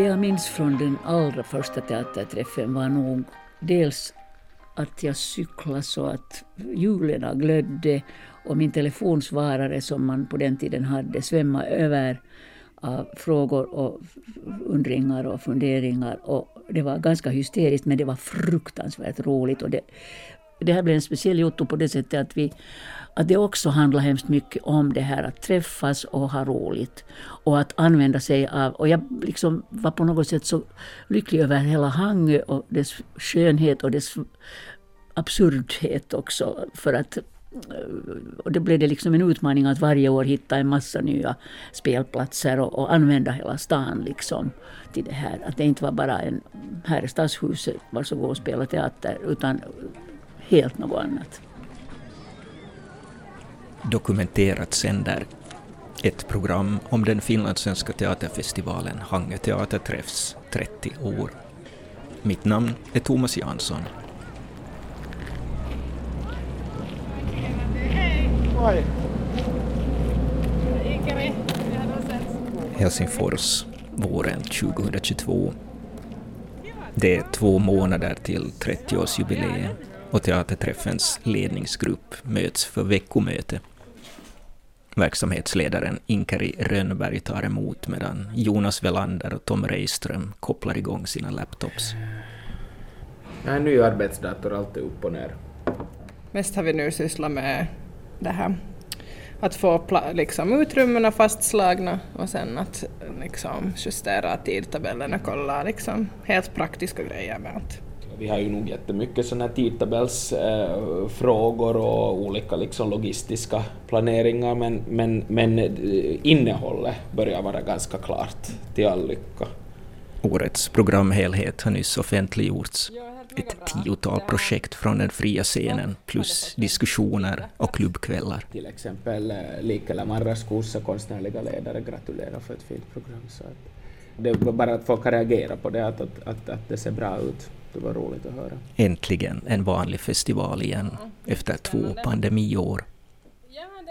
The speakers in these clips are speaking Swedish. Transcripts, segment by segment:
Det jag minns från den allra första teaterträffen var nog dels att jag cyklade så att hjulen glödde och min telefonsvarare som man på den tiden hade svämmade över av frågor och undringar och funderingar. Och det var ganska hysteriskt men det var fruktansvärt roligt. Och det, det här blev en speciell jotto på det sättet att, vi, att det också handlar hemskt mycket om det här att träffas och ha roligt. Och att använda sig av... Och jag liksom var på något sätt så lycklig över hela Hangö och dess skönhet och dess absurdhet också. För att eh, och då blev det liksom en utmaning att varje år hitta en massa nya spelplatser och, och, använda hela stan liksom till det här. Att det inte var bara en, här i Stadshuset, varsågod och spela teater, utan helt något annat. Dokumenterat sänder ett program om den finlandssvenska teaterfestivalen Hangö teaterträffs 30 år. Mitt namn är Thomas Jansson. Helsingfors, våren 2022. Det är två månader till 30-årsjubileet och teaterträffens ledningsgrupp möts för veckomöte. Verksamhetsledaren Inkari Rönnberg tar emot medan Jonas Velander och Tom Reiström kopplar igång sina laptops. En ny arbetsdator alltid upp och ner. Mest har vi nu sysslat med det här att få liksom, utrymmena fastslagna och sen att liksom, justera tidtabellerna, kolla liksom, helt praktiska grejer med allt. Vi har ju nog jättemycket sådana här tidtabellsfrågor eh, och olika liksom, logistiska planeringar men, men, men eh, innehållet börjar vara ganska klart till all lycka. Årets programhelhet har nyss offentliggjorts ett tiotal projekt från den fria scenen plus diskussioner och klubbkvällar. Till exempel eh, Likela Marras kursa konstnärliga ledare gratulerar för ett fint program. Så att det var bara att folk har reagerat på det, att, att, att, att det ser bra ut. Det var roligt att höra. Äntligen en vanlig festival igen efter två pandemiår.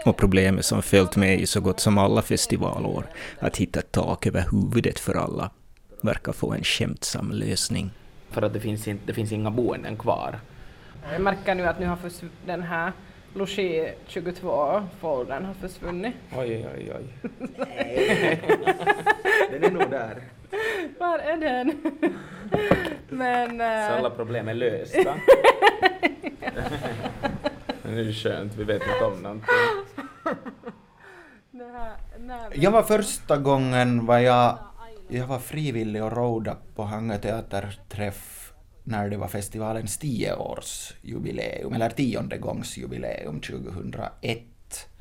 Och problemet som följt med i så gott som alla festivalår, att hitta tak över huvudet för alla, verkar få en skämtsam lösning för att det finns, inte, det finns inga boenden kvar. Jag märker nu att nu har den här Logi 22-foldern har försvunnit. Oj, oj, oj. den är nog där. Var är den? Men... Uh... Så alla problem är lösta. Men det är ju skönt, vi vet inte om någonting. Jag var första gången var jag jag var frivillig och roda på Hangö teaterträff när det var festivalens tioårsjubileum, eller tiondegångsjubileum 2001.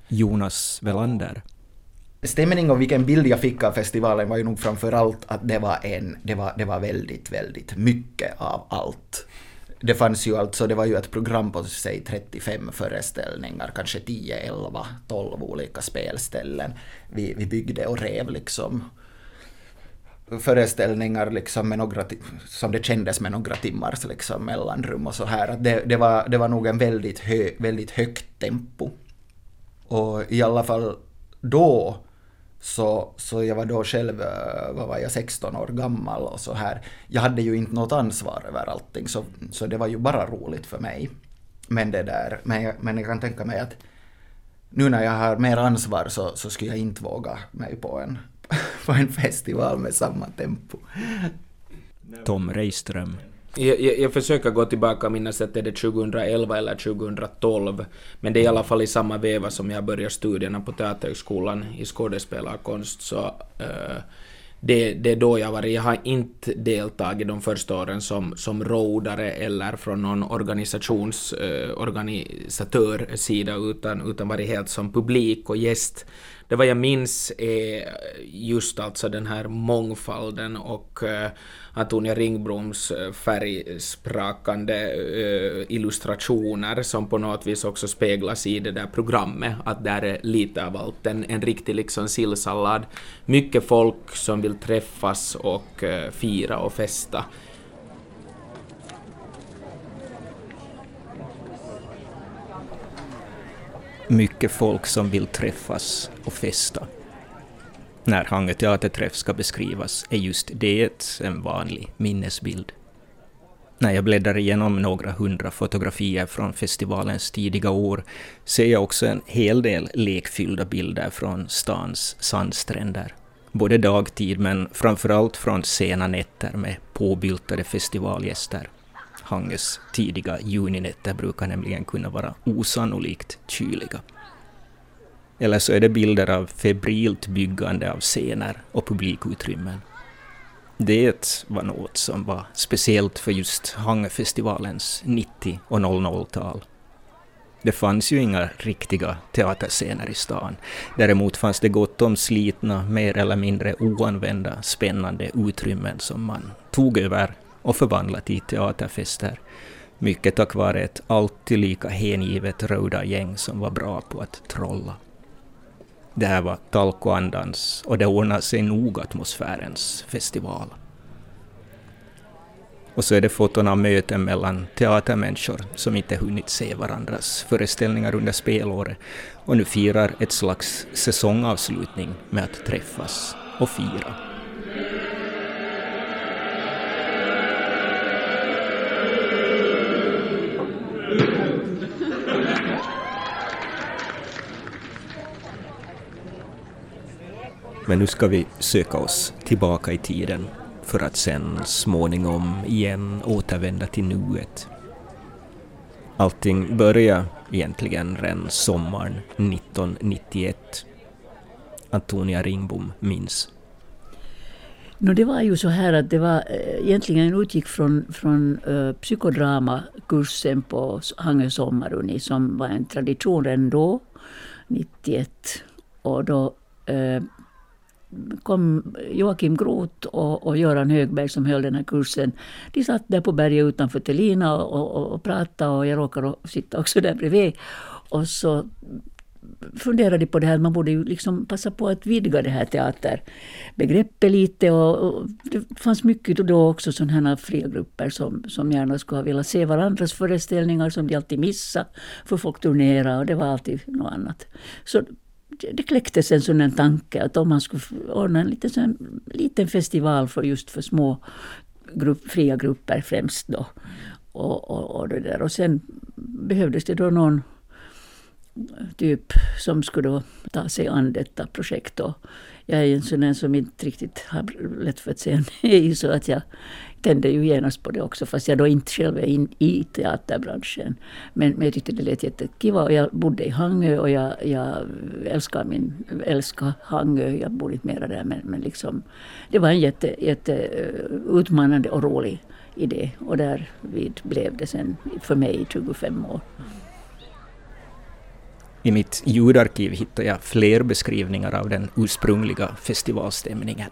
Jonas Velander. Stämningen och vilken bild jag fick av festivalen var ju nog framför allt att det var en, det var, det var väldigt, väldigt mycket av allt. Det fanns ju alltså, det var ju ett program på säg 35 föreställningar, kanske 10, 11, 12 olika spelställen. Vi, vi byggde och rev liksom föreställningar liksom med några, som det kändes med några timmars liksom mellanrum och så här. Det, det, var, det var nog en väldigt, hö, väldigt högt tempo. Och i alla fall då så, så jag var då själv, eh, vad var jag, 16 år gammal och så här. Jag hade ju inte något ansvar över allting så, så det var ju bara roligt för mig. Men det där, men jag, men jag kan tänka mig att nu när jag har mer ansvar så, så skulle jag inte våga mig på en, på en festival med samma tempo. Tom Reiström. Jag, jag, jag, försöker gå tillbaka och minnas att det är 2011 eller 2012, men det är i alla fall i samma veva som jag började studierna på Teaterhögskolan i skådespelarkonst, så uh, det, det är då jag varit. Jag har inte deltagit de första åren som, som rådare eller från någon organisations, uh, utan, utan varit helt som publik och gäst det vad jag minns är just alltså den här mångfalden och uh, Antonia Ringbloms eh, färgsprakande uh, illustrationer som på något vis också speglas i det där programmet, att där är lite av allt, en, en riktig liksom sillsallad. Mycket folk som vill träffas och fira och festa. Mycket folk som vill träffas och festa. När Hangö teaterträff ska beskrivas är just det en vanlig minnesbild. När jag bläddrar igenom några hundra fotografier från festivalens tidiga år ser jag också en hel del lekfyllda bilder från stans sandstränder. Både dagtid men framförallt från sena nätter med påbyltade festivalgäster. Hangös tidiga juninätter brukar nämligen kunna vara osannolikt kyliga. Eller så är det bilder av febrilt byggande av scener och publikutrymmen. Det var något som var speciellt för just Hangöfestivalens 90 och 00-tal. Det fanns ju inga riktiga teaterscener i stan. Däremot fanns det gott om slitna, mer eller mindre oanvända, spännande utrymmen som man tog över och förvandlat till teaterfester. Mycket tack vare ett alltid lika hängivet röda gäng som var bra på att trolla. Det här var Talkoandans och det ordnade sig nog atmosfärens festival. Och så är det foton av möten mellan teatermänniskor som inte hunnit se varandras föreställningar under spelåret och nu firar ett slags säsongavslutning med att träffas och fira. Men nu ska vi söka oss tillbaka i tiden för att sen småningom igen återvända till nuet. Allting började egentligen redan sommaren 1991. Antonia Ringbom minns. No, det var ju så här att det var eh, egentligen utgick från, från uh, psykodramakursen på Hangö sommaruni som var en tradition redan då, 91. Och då uh, kom Joakim Groth och, och Göran Högberg som höll den här kursen. De satt där på berget utanför Telina och, och, och pratade och jag råkade sitta också där bredvid. Och så funderade på det här, man borde ju liksom passa på att vidga det här teaterbegreppet lite. Och, och det fanns mycket då också sådana här fria grupper som, som gärna skulle ha velat se varandras föreställningar som de alltid missade. För folk turnerade och det var alltid något annat. Så det kläcktes en sån tanke att om man skulle ordna en liten, sån, liten festival för just för små grupp, fria grupper främst då. Och, och, och, det där. och sen behövdes det då någon typ som skulle då ta sig an detta projekt. Och jag är en sån som inte riktigt har lätt för att säga nej, så att jag tände ju genast på det också, fast jag då inte själv är in i teaterbranschen. Men, men jag tyckte det lät jättekiva och jag bodde i Hangö och jag, jag älskar, min, älskar Hangö. Jag bor inte mera där, men, men liksom, det var en jätte, jätte eh, utmanande och rolig idé. Och därvid blev det sen för mig 25 år. I mitt ljudarkiv hittar jag fler beskrivningar av den ursprungliga festivalstämningen.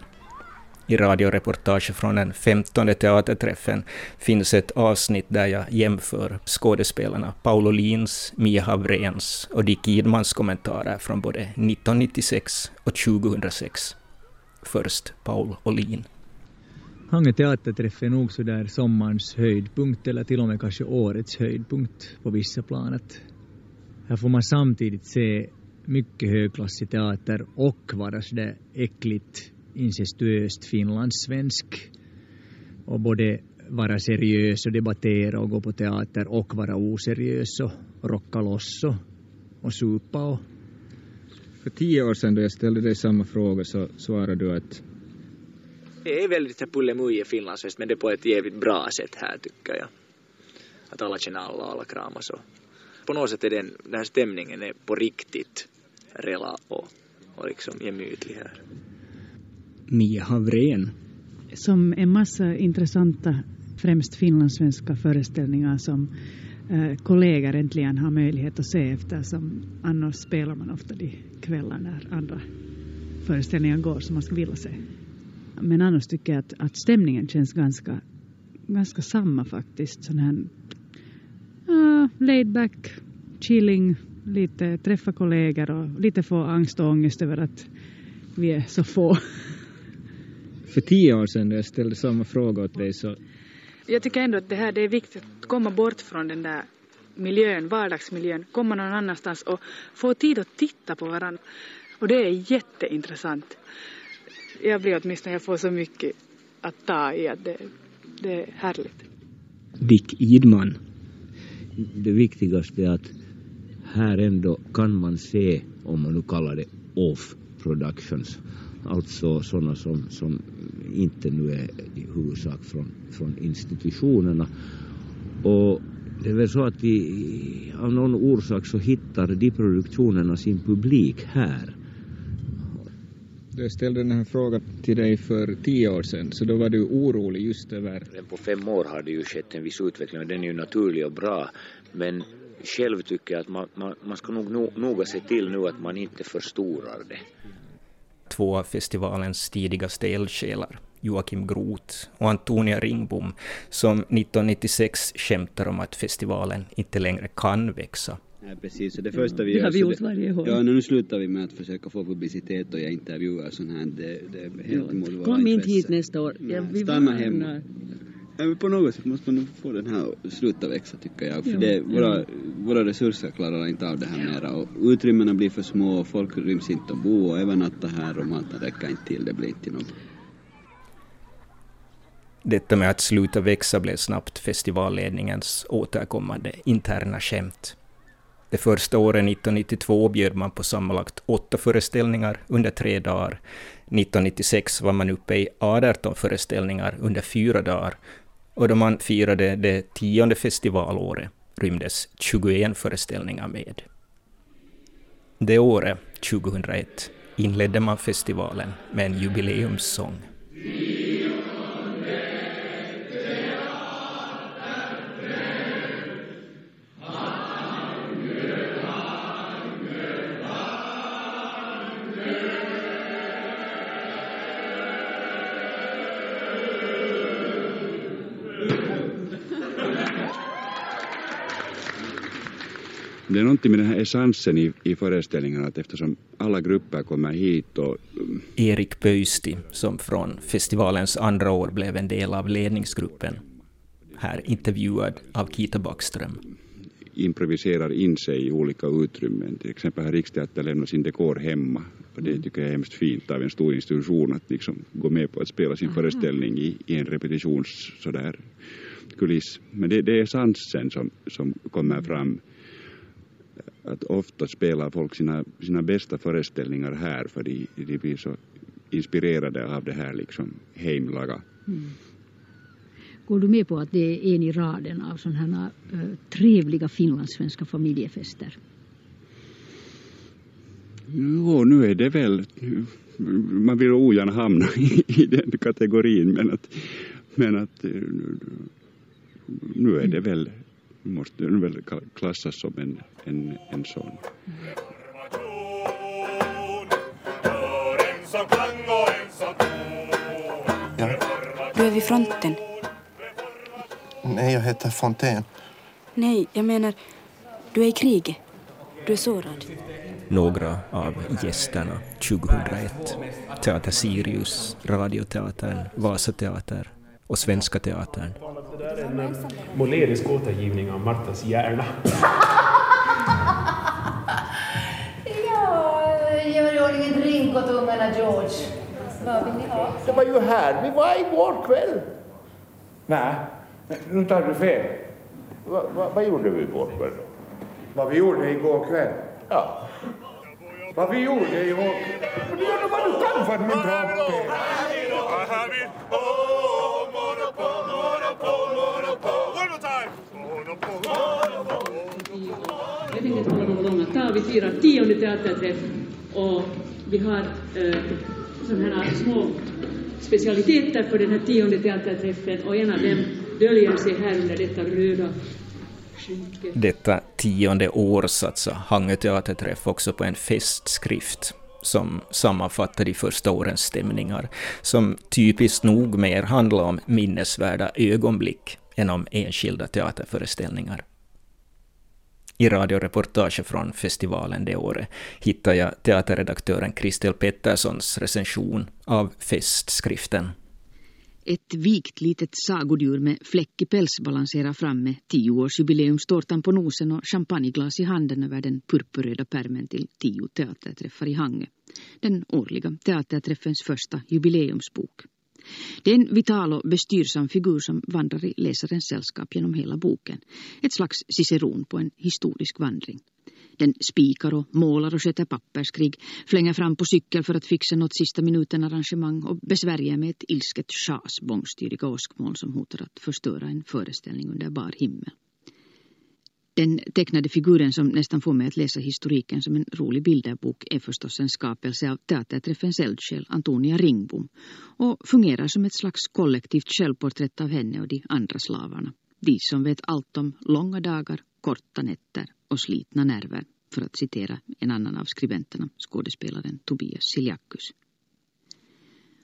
I radioreportage från den femtonde teaterträffen finns ett avsnitt där jag jämför skådespelarna Paolo Lins, Mia Havréns och Dick Idmans kommentarer från både 1996 och 2006. Först Paul Olin. Hangö teaterträff är nog sådär sommarens höjdpunkt eller till och med kanske årets höjdpunkt på vissa plan. Här får man samtidigt se mycket högklassig teater och vara sådär äckligt incestuöst finlandssvensk och både vara seriös och debattera och gå på teater och vara oseriös och rocka loss och, och supa och... För tio år sedan då jag ställde dig samma fråga så svarade du att det är väldigt pullemuje finlandssvenskt men det är på ett jävligt bra sätt här tycker jag. Att alla känner alla, alla kramas och på något sätt är den, den här stämningen är på riktigt rela och, och liksom gemytlig här. Mia Havrén. Som en massa intressanta, främst finlandssvenska föreställningar som eh, kollegor äntligen har möjlighet att se eftersom annars spelar man ofta de kvällar när andra föreställningar går som man skulle vilja se. Men annars tycker jag att, att stämningen känns ganska, ganska samma faktiskt. Sån här uh, laid back, chilling, lite träffa kollegor och lite få angst och ångest över att vi är så få. För tio år sedan när jag ställde samma fråga åt dig så... Jag tycker ändå att det här det är viktigt att komma bort från den där miljön, vardagsmiljön, komma någon annanstans och få tid att titta på varandra. Och det är jätteintressant. jag blir åtminstone, jag får så mycket att ta i att det, det är härligt. Dick Idman. Det viktigaste är att här ändå kan man se, om man nu kallar det off productions, alltså sådana som, som inte nu är i huvudsak från, från institutionerna. Och det är väl så att vi av någon orsak så hittar de produktionerna sin publik här. Jag ställde den här frågan till dig för tio år sedan, så då var du orolig just över... På fem år har det ju skett en viss utveckling och den är ju naturlig och bra. Men själv tycker jag att man, man, man ska nog no, noga se till nu att man inte förstorar det. Två festivalens tidigaste eldsjälar, Joakim Groth och Antonia Ringbom, som 1996 skämtar om att festivalen inte längre kan växa. Ja, precis. Så det första vi det gör... har vi gjort varje år. Ja, nu slutar vi med att försöka få publicitet och jag intervjuar sånt här. Det, det är helt emot våra Kom inte hit nästa år. Ja, vi Stanna hemma. Ja, på något sätt måste man få den här att sluta växa tycker jag. För det, våra, våra resurser klarar inte av det här mera och utrymmena blir för små och folk ryms inte att bo och övernatta här och maten räcker inte till. Det blir inte något. Detta med att sluta växa blev snabbt festivalledningens återkommande interna skämt. Det första året 1992 bjöd man på sammanlagt åtta föreställningar under tre dagar. 1996 var man uppe i 18 föreställningar under fyra dagar. Och då man firade det tionde festivalåret rymdes 21 föreställningar med. Det året, 2001, inledde man festivalen med en jubileumssång. Det är någonting med den här essensen i, i föreställningen att eftersom alla grupper kommer hit och Erik Pöysti, som från festivalens andra år blev en del av ledningsgruppen, här intervjuad av Kita Backström. improviserar in sig i olika utrymmen. Till exempel har Riksteatern lämnat sin dekor hemma. Och det tycker jag är hemskt fint av en stor institution att liksom gå med på att spela sin föreställning i, i en repetitions sådär kuliss. Men det, det är essensen som, som kommer fram. Att ofta spelar folk sina, sina bästa föreställningar här för de, de blir så inspirerade av det här liksom heimlaga. Mm. Går du med på att det är en i raden av sådana här uh, trevliga finlandssvenska familjefester? Jo, nu är det väl... Man vill ogärna hamna i, i den kategorin, men att, men att eh, nu är det väl, måste den väl klassas som en, en, en sån. Ja. Du är vid fronten. Nej, jag heter Fontén. Nej, jag menar, du är i kriget. Du är sårad. Några av gästerna 2001. Teater Sirius, Radioteatern, Vasateater och Svenska Teatern. En målerisk återgivning av Martas hjärna. Ja, gör i ordning en drink åt ungarna, George. Vad vill ni ha? Det var ju här vi var igår kväll. Nej, nu tar du fel. Va, va, vad gjorde vi igår kväll? Vad vi gjorde igår kväll? Ja. Vad vi gjorde igår kväll? Du gör vad du kan för att min droppe. Vi firar tionde teaterträff och vi har eh, sådana här små specialiteter för den här tionde teaterträffen och en av dem döljer sig här under detta röda skynke. Detta tionde år satsar alltså, Hangö teaterträff också på en festskrift som sammanfattar de första årens stämningar, som typiskt nog mer handlar om minnesvärda ögonblick än om enskilda teaterföreställningar. I radioreportage från festivalen det året hittar jag teaterredaktören Kristel Petterssons recension av festskriften. Ett vikt litet sagodjur med fläckig päls balanserar fram med tioårsjubileumstårtan på nosen och champagneglas i handen över den purpurröda pärmen till tio teaterträffar i Hangö. Den årliga teaterträffens första jubileumsbok. Det är en vital och bestyrsam figur som vandrar i läsarens sällskap genom hela boken. Ett slags ciceron på en historisk vandring. Den spikar och målar och sköter papperskrig, flänger fram på cykel för att fixa något sista minuten arrangemang och besvärjer med ett ilsket chas bångstyriga åskmoln som hotar att förstöra en föreställning under bar himmel. Den tecknade figuren som nästan får mig att läsa historiken som en rolig bilderbok är förstås en skapelse av teaterträffens eldsjäl Antonia Ringbom och fungerar som ett slags kollektivt självporträtt av henne och de andra slavarna. De som vet allt om långa dagar, korta nätter och slitna nerver, för att citera en annan av skribenterna, skådespelaren Tobias Siljakus.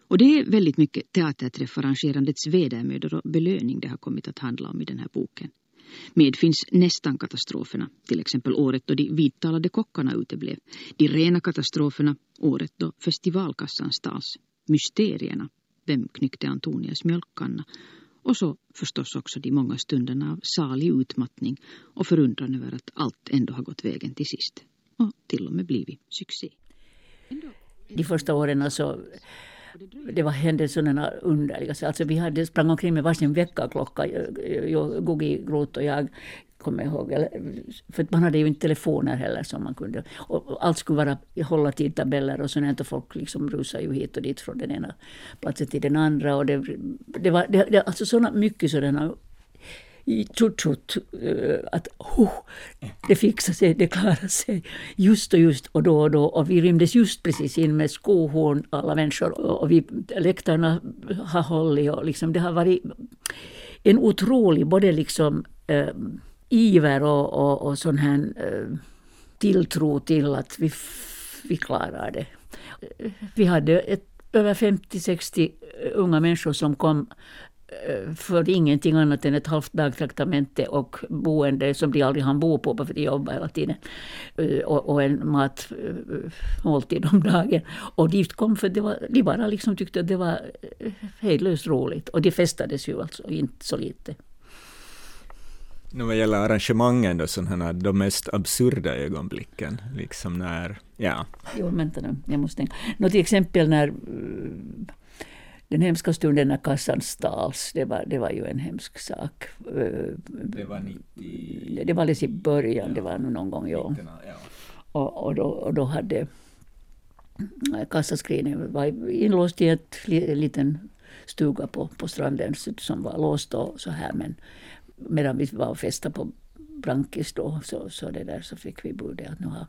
Och det är väldigt mycket teaterträffarrangerandets vedermödor och belöning det har kommit att handla om i den här boken. Med finns nästan katastroferna, till exempel året då de vidtalade kockarna uteblev, de rena katastroferna, året då festivalkassan stals, mysterierna, vem knyckte Antonias mjölkkanna och så förstås också de många stunderna av salig utmattning och förundran över att allt ändå har gått vägen till sist. Och till och med blivit succé. De första åren alltså det var, hände sådana underliga saker. Alltså vi hade, sprang omkring med varsin väckarklocka, eh, eh, Gugi Groth och jag, kommer ihåg. För man hade ju inte telefoner heller som man kunde. Och allt skulle vara hålla tidtabeller och sånt och folk liksom rusade ju hit och dit från den ena platsen till den andra. Och det, det var det, det, alltså såna, mycket sådana tjut eh, att oh, det fixar sig, det klarar sig. Just och just och då och då. Och vi rymdes just precis in med skohorn, alla människor. Och vi, läktarna har hållit och liksom det har varit en otrolig både liksom äh, iver och, och, och sån här äh, tilltro till att vi, vi klarar det. Eh, vi hade ett, över 50-60 unga människor som kom för ingenting annat än ett halvt dagtraktamente och boende som de aldrig hann bo på för de jobbar hela tiden. Eh, och, och en matmåltid eh, om dagen. Och dit kom för det var, de bara liksom tyckte att det var hejdlöst roligt. Och de festades ju alltså inte så lite. Nu vad gäller arrangemangen då, sådana de mest absurda ögonblicken, liksom när, ja. Jo, vänta nu, jag måste tänka. Nå, till exempel när den hemska stunden när kassan stals, det var, det var ju en hemsk sak. Det var 90... Det var alldeles i början, ja. det var någon gång, ja. ja. Och, och, då, och då hade kassaskrinet var inlåst i ett, en liten stuga på, på stranden som var låst och så här. Men medan vi var och festade på Brankis då så, så, det där, så fick vi budet att nu har,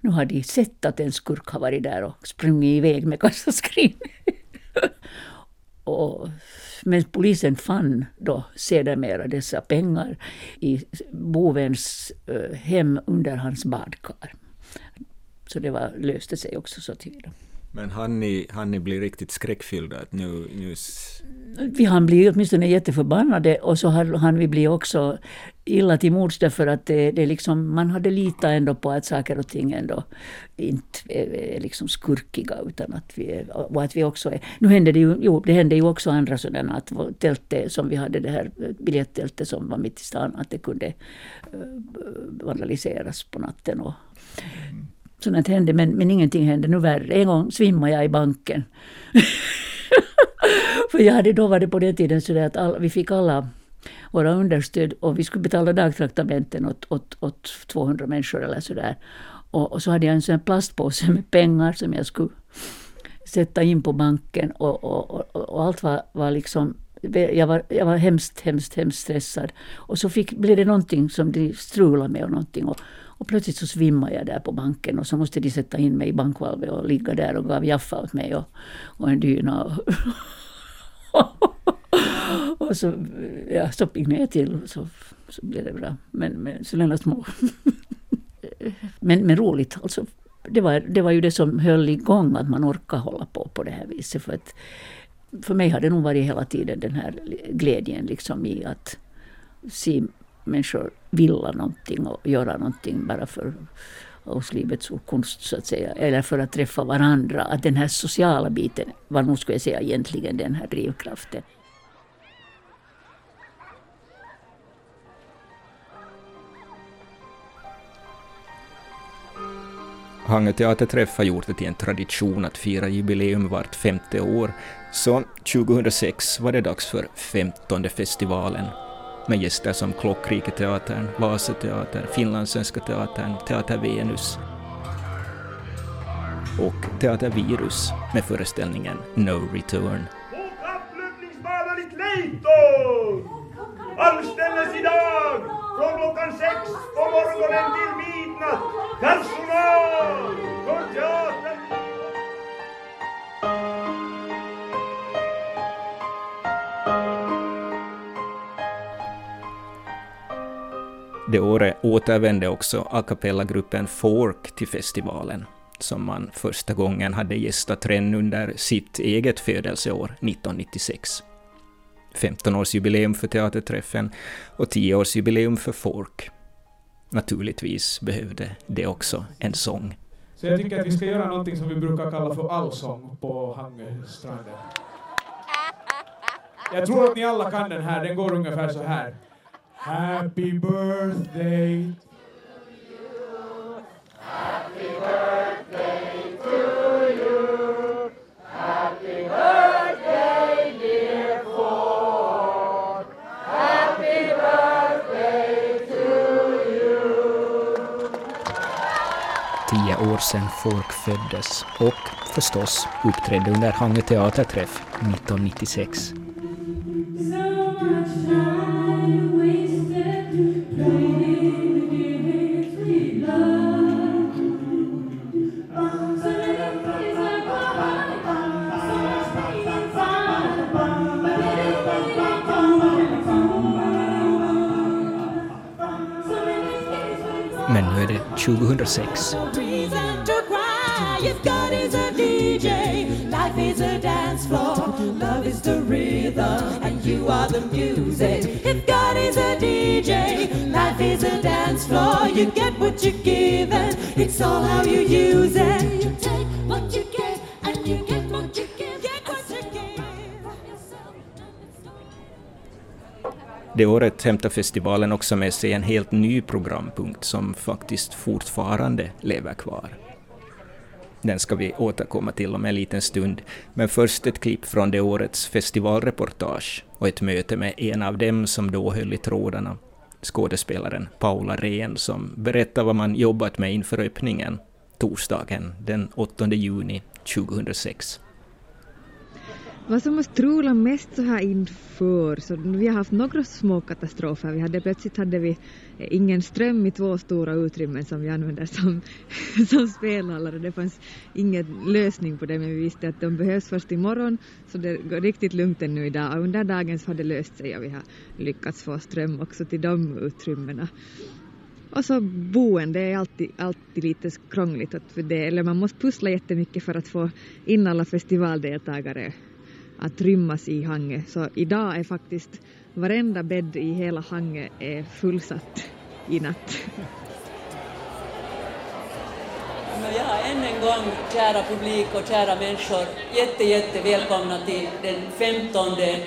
nu har de sett att en skurk har varit där och sprungit iväg med kassaskrinet. och, men polisen fann då sedermera dessa pengar i bovens eh, hem under hans badkar. Så det var, löste sig också så till. Men han ni, han ni bli riktigt skräckfyllda? Att nu, nu... Vi han bli åtminstone jätteförbannade och så han vi bli också illa till mods därför att det, det liksom, man hade litat ändå på att saker och ting ändå inte är, liksom skurkiga utan att vi är, och att vi också är... Nu hände det ju, jo, det hände ju också andra sådana att tältet som vi hade, det här biljettältet som var mitt i stan, att det kunde vandaliseras på natten och mm sånt hände, men, men ingenting hände. Nu värre. En gång svimmade jag i banken. För jag hade då varit på den tiden så att all, vi fick alla våra understöd och vi skulle betala dagtraktamenten åt, åt, åt 200 människor eller sådär. Och, och så hade jag en sån plastpåse med pengar som jag skulle sätta in på banken och, och, och, och allt var, var liksom jag var, jag var hemskt, hemskt, hemskt stressad. Och så fick, blev det någonting som de strulade med och någonting. Och, och plötsligt så svimmade jag där på banken och så måste de sätta in mig i bankvalvet och ligga där och gav Jaffa åt mig och, och en dyna. Och, och så, ja, stoppade jag till och så, så blev det bra. Men, men sådana små. men, men roligt alltså. Det var, det var ju det som höll igång att man orkar hålla på på det här viset. För, att, för mig har det nog varit hela tiden den här glädjen liksom i att se människor vilja någonting och göra någonting bara för hos Livets Ord konst så att säga, eller för att träffa varandra. Att den här sociala biten var nog, skulle jag säga, egentligen den här drivkraften. Hangö teaterträff har gjort det till en tradition att fira jubileum vart femte år, så 2006 var det dags för femtonde festivalen med gäster som Klockriketeatern, Vasateatern, Finlandssvenska teatern, Teater Venus och Teater Virus med föreställningen No Return. Anställes idag från klockan sex på morgonen till midnatt. Personal från teatern. Det året återvände också a cappella-gruppen Fork till festivalen, som man första gången hade gästat redan under sitt eget födelseår 1996. 15-årsjubileum för teaterträffen och 10-årsjubileum för Fork. Naturligtvis behövde det också en sång. Så jag tycker att vi ska göra någonting som vi brukar kalla för allsång på Hangöstranden. Jag tror att ni alla kan den här, den går ungefär så här. Happy birthday Happy birthday to you. Happy birthday, år sedan folk föddes och förstås uppträdde under Hangö teaterträff 1996. Men nu är det 2006. DJ. Life is a dance floor, love is the rhythm, and you are the music. If God is a DJ, life is a dance floor, you get what you're given, it's all how you use it. You take what you get, and you get what you give. Get what you give. Det året hämtar festivalen också med sig en helt ny programpunkt som faktiskt fortfarande lever kvar. Den ska vi återkomma till om en liten stund, men först ett klipp från det årets festivalreportage och ett möte med en av dem som då höll i trådarna, skådespelaren Paula Rehn som berättar vad man jobbat med inför öppningen torsdagen den 8 juni 2006. Vad som har strulat mest så här inför, så vi har haft några små katastrofer. Vi hade plötsligt hade vi eh, ingen ström i två stora utrymmen som vi använder som, som spelhallar och det fanns ingen lösning på det men vi visste att de behövs först imorgon så det går riktigt lugnt ännu idag och under dagen så har det löst sig och vi har lyckats få ström också till de utrymmena. Och så boende är alltid, alltid lite krångligt, att för det, eller man måste pussla jättemycket för att få in alla festivaldeltagare att rymmas i Hangö. Så idag är faktiskt varenda bädd i hela Hangö är fullsatt i natt. Ja, än en gång, kära publik och kära människor, jätte, jätte välkomna till den femtonde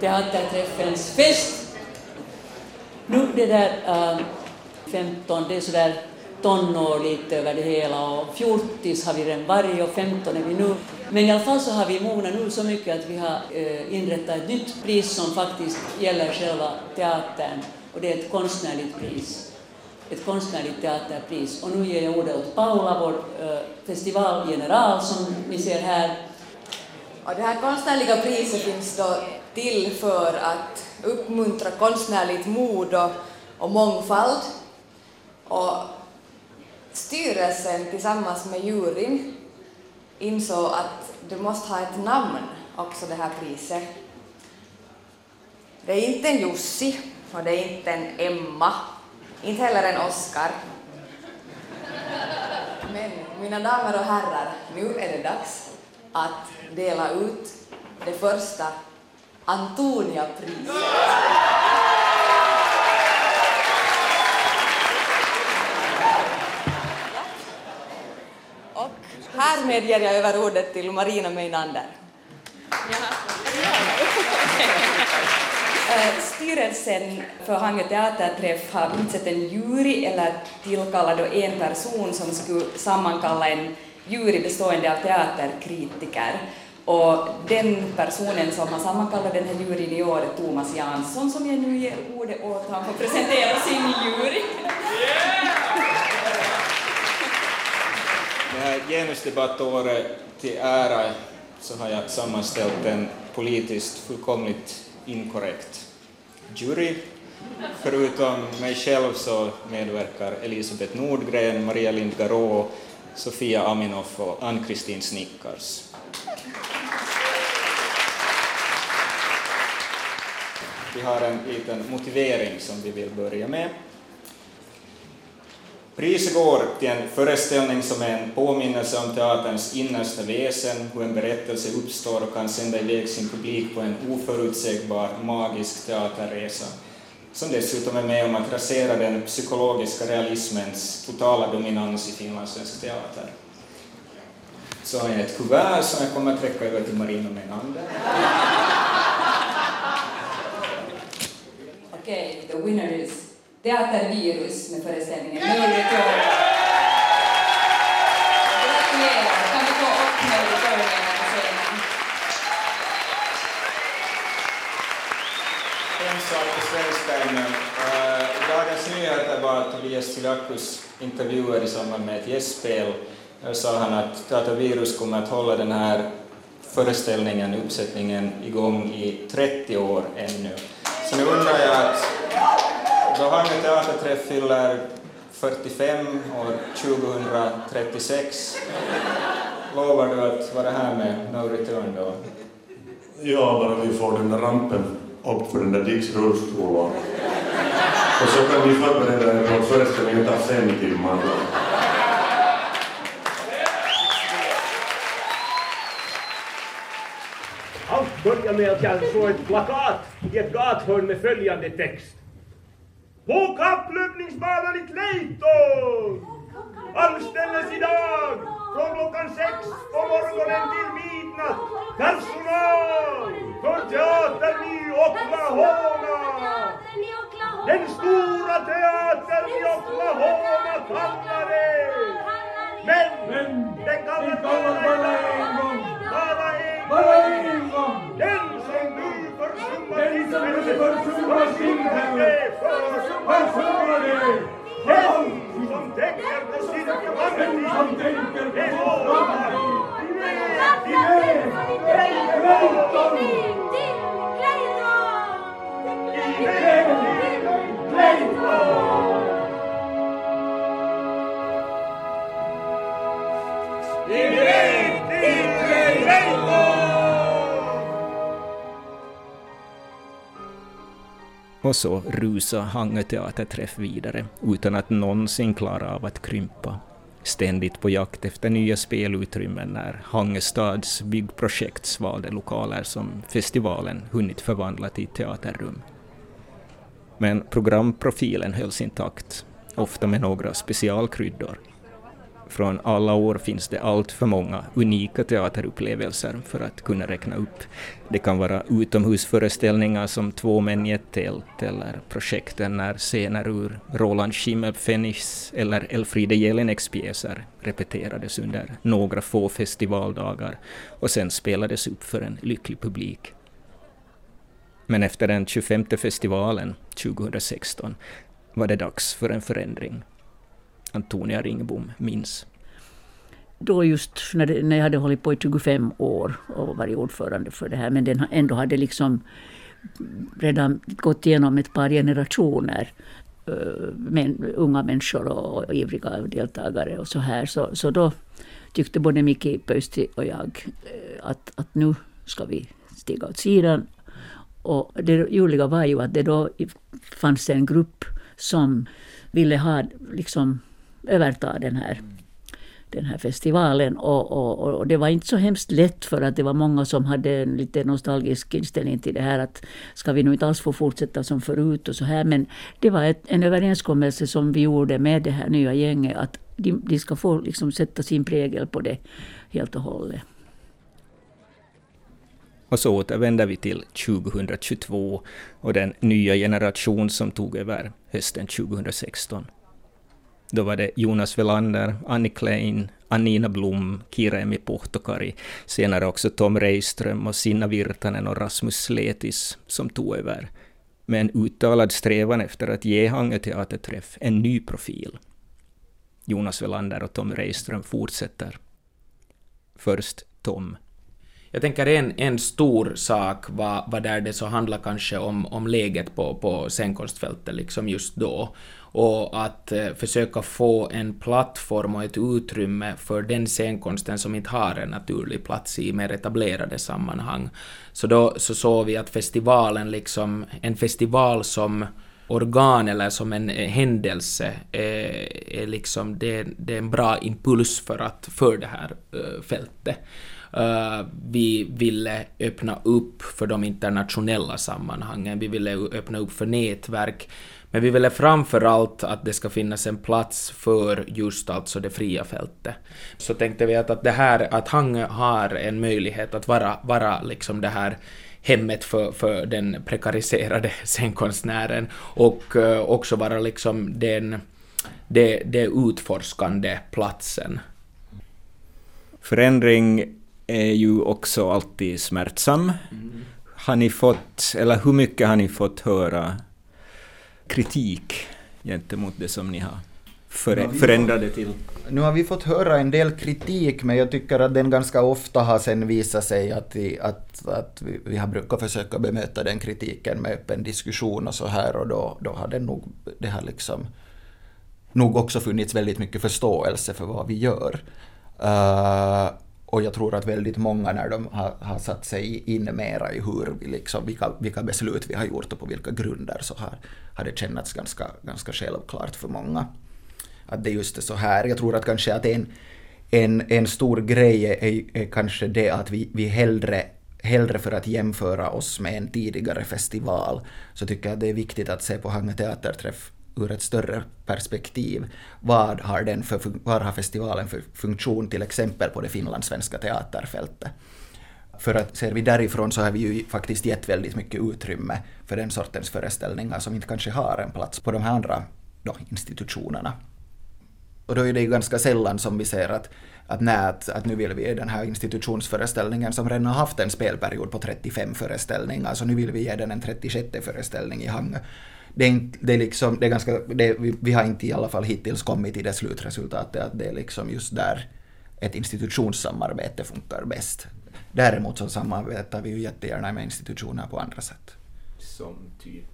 teaterträffens fest. Nu det där äh, 15, det är sådär tonår lite över det hela och 40 har vi redan varit och 15 är vi nu. Men i alla fall så har vi mognat nu så mycket att vi har eh, inrättat ett nytt pris som faktiskt gäller själva teatern och det är ett konstnärligt pris ett konstnärligt teaterpris. Och nu ger jag ordet åt Paula, vår eh, festivalgeneral som ni ser här. Och det här konstnärliga priset finns då till för att uppmuntra konstnärligt mod och, och mångfald. Och styrelsen tillsammans med juryn insåg att det måste ha ett namn också det här priset. Det är inte en Jussi och det är inte en Emma inte heller en Oscar. Men mina damer och herrar, nu är det dags att dela ut det första Antonia-priset. Härmed ger jag över ordet till Marina Meinander. Eh, Styrelsen för Hangö teaterträff har utsett en jury eller tillkallat en person som skulle sammankalla en jury bestående av teaterkritiker. Och den personen som har sammankallat den här juryn i år är Thomas Jansson som jag nu ger ordet åt. Han får presentera sin jury. Det här genusdebattåret till ära så har jag sammanställt en politiskt fullkomligt inkorrekt jury. Förutom mig själv så medverkar Elisabeth Nordgren, Maria Lind Sofia Aminoff och Ann-Kristin Snickars. Vi har en liten motivering som vi vill börja med. Priset går till en föreställning som är en påminnelse om teaterns innersta väsen, hur en berättelse uppstår och kan sända iväg sin publik på en oförutsägbar, magisk teaterresa, som dessutom är med om att rasera den psykologiska realismens totala dominans i finlandssvensk teater. Så har jag ett kuvert som jag kommer att räcka över till Marina Menander. Okej, the winner is Teatervirus med föreställningen Mörkertorg. Gratulerar! Kan vi få upp Mörkertorgen på scenen? En sak på svenska ännu. Uh, Dagens Nyheter var Tobias Tilakus intervjuer i samband med ett gästspel. Där sa han att Teatervirus kommer att hålla den här föreställningen, uppsättningen, igång i 30 år ännu. Så nu undrar jag att då Hangö teaterträff fyller 45 år 2036. Lovar du att vara här med No Return då? Ja, bara vi får den där rampen upp för den där Dicks rullstol och, och så kan vi förbereda er på föreställningen tar fem timmar. Allt börjar med att jag såg ett plakat i ett gathörn med följande text. På kapplöpningsbanan i Clayton anställes idag från klockan sex på morgonen till midnatt personal för teatern i Oklahoma. Den stora teatern i Oklahoma kallar det. Men, den kallar bara en gång. Bara en gång. Bara en gång. Den som nu på sin framtid. Som tänker på Och så rusar Hangö teaterträff vidare utan att någonsin klara av att krympa. Ständigt på jakt efter nya spelutrymmen när Hangö stads byggprojekt svalde lokaler som festivalen hunnit förvandla till teaterrum. Men programprofilen hölls intakt, ofta med några specialkryddor. Från alla år finns det allt för många unika teaterupplevelser för att kunna räkna upp. Det kan vara utomhusföreställningar som Två män i ett tält eller projekten när scener ur Roland Schimmelpfennigs eller Elfriede Jelineks pjäser repeterades under några få festivaldagar och sen spelades upp för en lycklig publik. Men efter den 25 festivalen 2016 var det dags för en förändring. Antonia Ringbom minns. Då just när, det, när jag hade hållit på i 25 år och varit ordförande för det här, men den ändå hade liksom redan gått igenom ett par generationer eh, men, unga människor och, och ivriga deltagare och så här. Så, så då tyckte både Miki Pöysti och jag eh, att, att nu ska vi stiga åt sidan. Och det roliga var ju att det då fanns en grupp som ville ha liksom överta den här, den här festivalen. Och, och, och, det var inte så hemskt lätt för att det var många som hade en lite nostalgisk inställning till det här att ska vi nu inte alls få fortsätta som förut och så här. Men det var ett, en överenskommelse som vi gjorde med det här nya gänget att de, de ska få liksom sätta sin prägel på det helt och hållet. Och så återvänder vi till 2022 och den nya generation som tog över hösten 2016. Då var det Jonas Welander, Annie Klein, Anina Blom, Kiremi Puhtokari, senare också Tom Reiström och Sinna Virtanen och Rasmus Sletis som tog över med en uttalad strävan efter att ge Hangö teaterträff en ny profil. Jonas Welander och Tom Reiström fortsätter. Först Tom. Jag tänker en, en stor sak var, var där det så handlar kanske om, om läget på, på scenkonstfältet liksom just då och att eh, försöka få en plattform och ett utrymme för den scenkonsten som inte har en naturlig plats i mer etablerade sammanhang. Så då så såg vi att festivalen liksom, en festival som organ eller som en eh, händelse är, är liksom, det, det, är en bra impuls för, att, för det här eh, fältet. Uh, vi ville öppna upp för de internationella sammanhangen, vi ville öppna upp för nätverk, men vi ville framför allt att det ska finnas en plats för just alltså det fria fältet. Så tänkte vi att, att det här, att han har en möjlighet att vara, vara liksom det här hemmet för, för den prekariserade scenkonstnären och uh, också vara liksom den, det, det utforskande platsen. Förändring är ju också alltid smärtsam. Mm. Har ni fått, eller hur mycket har ni fått höra kritik gentemot det som ni har förändrade till? Nu har vi fått höra en del kritik, men jag tycker att den ganska ofta har sen visat sig att vi, att, att vi, vi har brukat försöka bemöta den kritiken med öppen diskussion och så här och då, då har det nog, det har liksom nog också funnits väldigt mycket förståelse för vad vi gör. Uh, och jag tror att väldigt många när de har, har satt sig in mera i hur vi liksom, vilka, vilka beslut vi har gjort och på vilka grunder så har, har det känts ganska, ganska självklart för många. Att det just är så här. Jag tror att kanske att en, en, en stor grej är, är kanske det att vi, vi hellre hellre för att jämföra oss med en tidigare festival så tycker jag att det är viktigt att se på Hangö teaterträff ur ett större perspektiv. Vad har, den för, vad har festivalen för funktion till exempel på det finlandssvenska teaterfältet? För att ser vi därifrån så har vi ju faktiskt gett väldigt mycket utrymme för den sortens föreställningar som inte kanske har en plats på de här andra då, institutionerna. Och då är det ju ganska sällan som vi ser att, att, nej, att, att nu vill vi ge den här institutionsföreställningen som redan har haft en spelperiod på 35 föreställningar, så nu vill vi ge den en 36 föreställning i Hangö det är, inte, det är liksom, det är ganska, det, vi, vi, har inte i alla fall hittills kommit till det slutresultatet att det är liksom just där ett institutionssamarbete funkar bäst. Däremot så samarbetar vi ju jättegärna med institutioner på andra sätt. Som typ?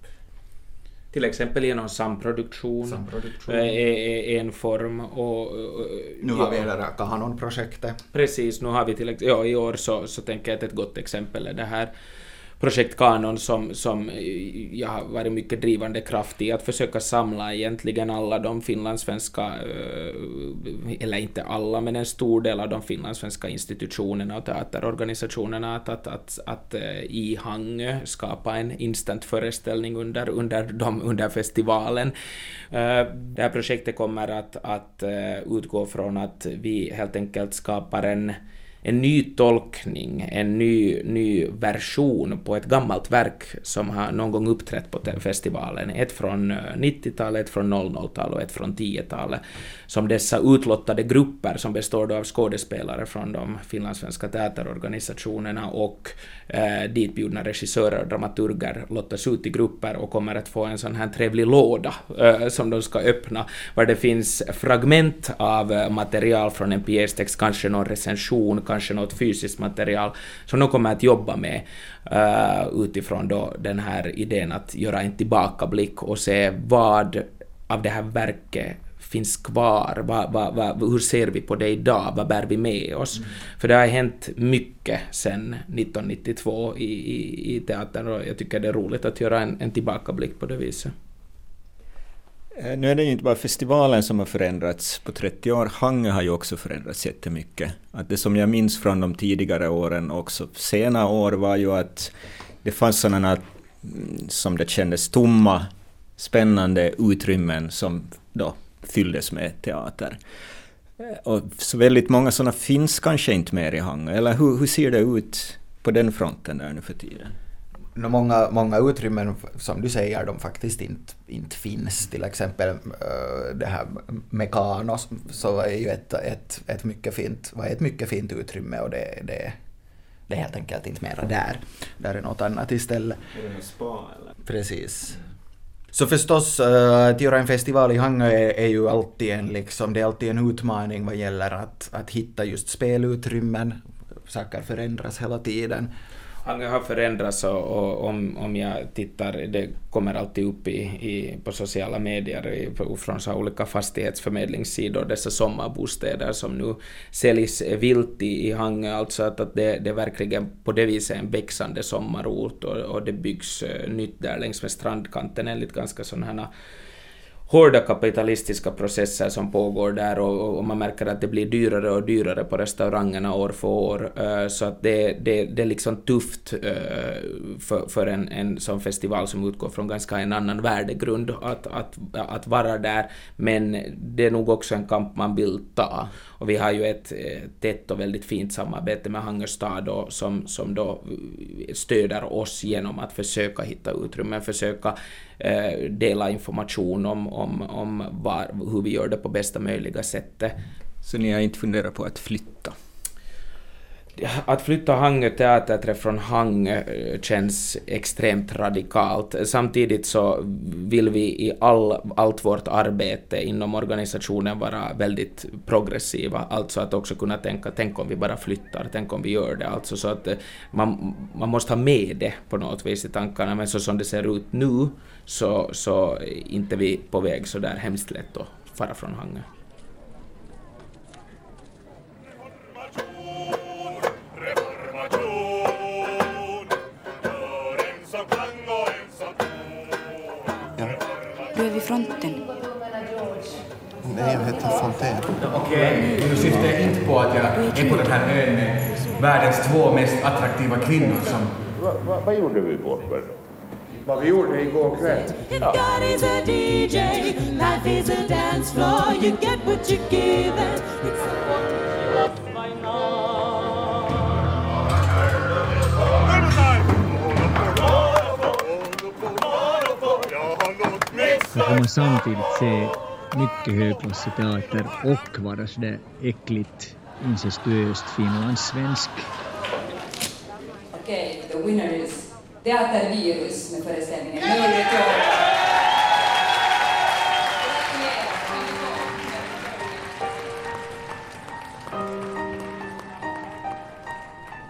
Till exempel genom samproduktion, samproduktion. Är, är en form. Och, nu har ja, vi det där Kahanon-projektet. Precis, nu har vi till ja, i år så, så tänker jag att ett gott exempel är det här projekt Kanon som, som jag har varit mycket drivande kraft i att försöka samla egentligen alla de finlandssvenska, eh, eller inte alla, men en stor del av de finlandssvenska institutionerna och teaterorganisationerna att, att, att, att eh, i Hangö skapa en instant föreställning under, under, de, under festivalen. Eh, det här projektet kommer att, att utgå från att vi helt enkelt skapar en en ny tolkning, en ny, ny version på ett gammalt verk som har någon gång uppträtt på festivalen. Ett från eh, 90-talet, ett från 00-talet och ett från 10-talet. Som dessa utlottade grupper som består då av skådespelare från de finlandssvenska teaterorganisationerna och eh, ditbjudna regissörer och dramaturger lottas ut i grupper och kommer att få en sån här trevlig låda eh, som de ska öppna, var det finns fragment av eh, material från en pjästext, kanske någon recension, kanske något fysiskt material som de kommer att jobba med uh, utifrån då den här idén att göra en tillbakablick och se vad av det här verket finns kvar? Va, va, va, hur ser vi på det idag? Vad bär vi med oss? Mm. För det har hänt mycket sedan 1992 i, i, i teatern och jag tycker det är roligt att göra en, en tillbakablick på det viset. Eh, nu är det ju inte bara festivalen som har förändrats på 30 år, Hangö har ju också förändrats jättemycket. Att det som jag minns från de tidigare åren och också sena år var ju att det fanns sådana mm, som det kändes tomma, spännande utrymmen som då fylldes med teater. Eh, och så väldigt många sådana finns kanske inte mer i Hangö, eller hur, hur ser det ut på den fronten där nu för tiden? No, många, många utrymmen, som du säger, de faktiskt inte, inte finns. Till exempel uh, det här Mekano, så är ju ett, ett, ett, mycket fint, var ett mycket fint utrymme och det, det, det är helt enkelt inte mera där. Där är något annat istället. Är det spa eller? Precis. Så förstås, uh, att göra en festival i Hangö är, är, ju alltid en, liksom, det är alltid en utmaning vad gäller att, att hitta just spelutrymmen. Saker förändras hela tiden. Hangö har förändrats och, och, om, om jag tittar, det kommer alltid upp i, i, på sociala medier i, från så olika fastighetsförmedlingssidor, dessa sommarbostäder som nu säljs vilt i, i Hangö, alltså att, att det, det är verkligen på det viset en växande sommarort och, och det byggs eh, nytt där längs med strandkanten enligt ganska sådana hårda kapitalistiska processer som pågår där och, och, man märker att det blir dyrare och dyrare på restaurangerna år för år. Eh, så att det, det, det är liksom tufft eh, för, för en, en sån festival som utgår från ganska en annan värdegrund att, att, att vara där. Men det är nog också en kamp man vill ta. Och vi har ju ett eh, tätt och väldigt fint samarbete med Hangö stad som, som då eh, stöder oss genom att försöka hitta utrymmen, försöka eh, dela information om, om, om var, hur vi gör det på bästa möjliga sätt. Så ni har inte funderat på att flytta? Att flytta Hangö teaterträff från Hangö eh, känns extremt radikalt. Samtidigt så vill vi i all, allt vårt arbete inom organisationen vara väldigt progressiva, alltså att också kunna tänka, tänk om vi bara flyttar, tänk om vi gör det, alltså så att eh, man, man måste ha med det på något vis i tankarna, men så som det ser ut nu så, så är inte vi på väg så där hemskt lätt att fara från Hangö. Vid fronten. Nej, jag heter Fontén. Okej, okay. nu syftar jag inte på att jag är på den här ön med världens två mest attraktiva kvinnor som... Vad va, va gjorde vi bort då? Vad vi gjorde igår kväll? Ja. God is a DJ, life is a dance floor, you get what you give and man samtidigt se mycket högklassig teater och vara sådär äckligt incestuöst finlandssvensk. Okej, okay, the winner is Teatervirus med föreställningen Mörkertåg.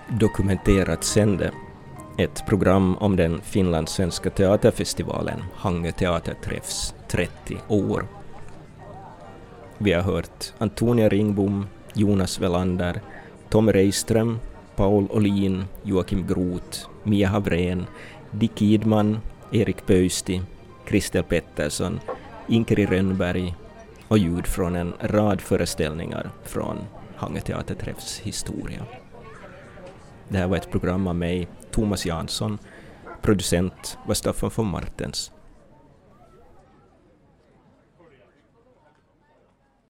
Dokumenterat sände ett program om den finlandssvenska teaterfestivalen Hangö teaterträffs 30 år. Vi har hört Antonia Ringbom, Jonas Velander, Tom Reiström, Paul Olin, Joakim Groth, Mia Havrén, Dick Idman, Erik Pöysti, Kristel Pettersson, Inkeri Rönnberg och ljud från en rad föreställningar från Hangö teaterträffs historia. Det här var ett program av mig, Thomas Jansson. Producent var Staffan von Martens.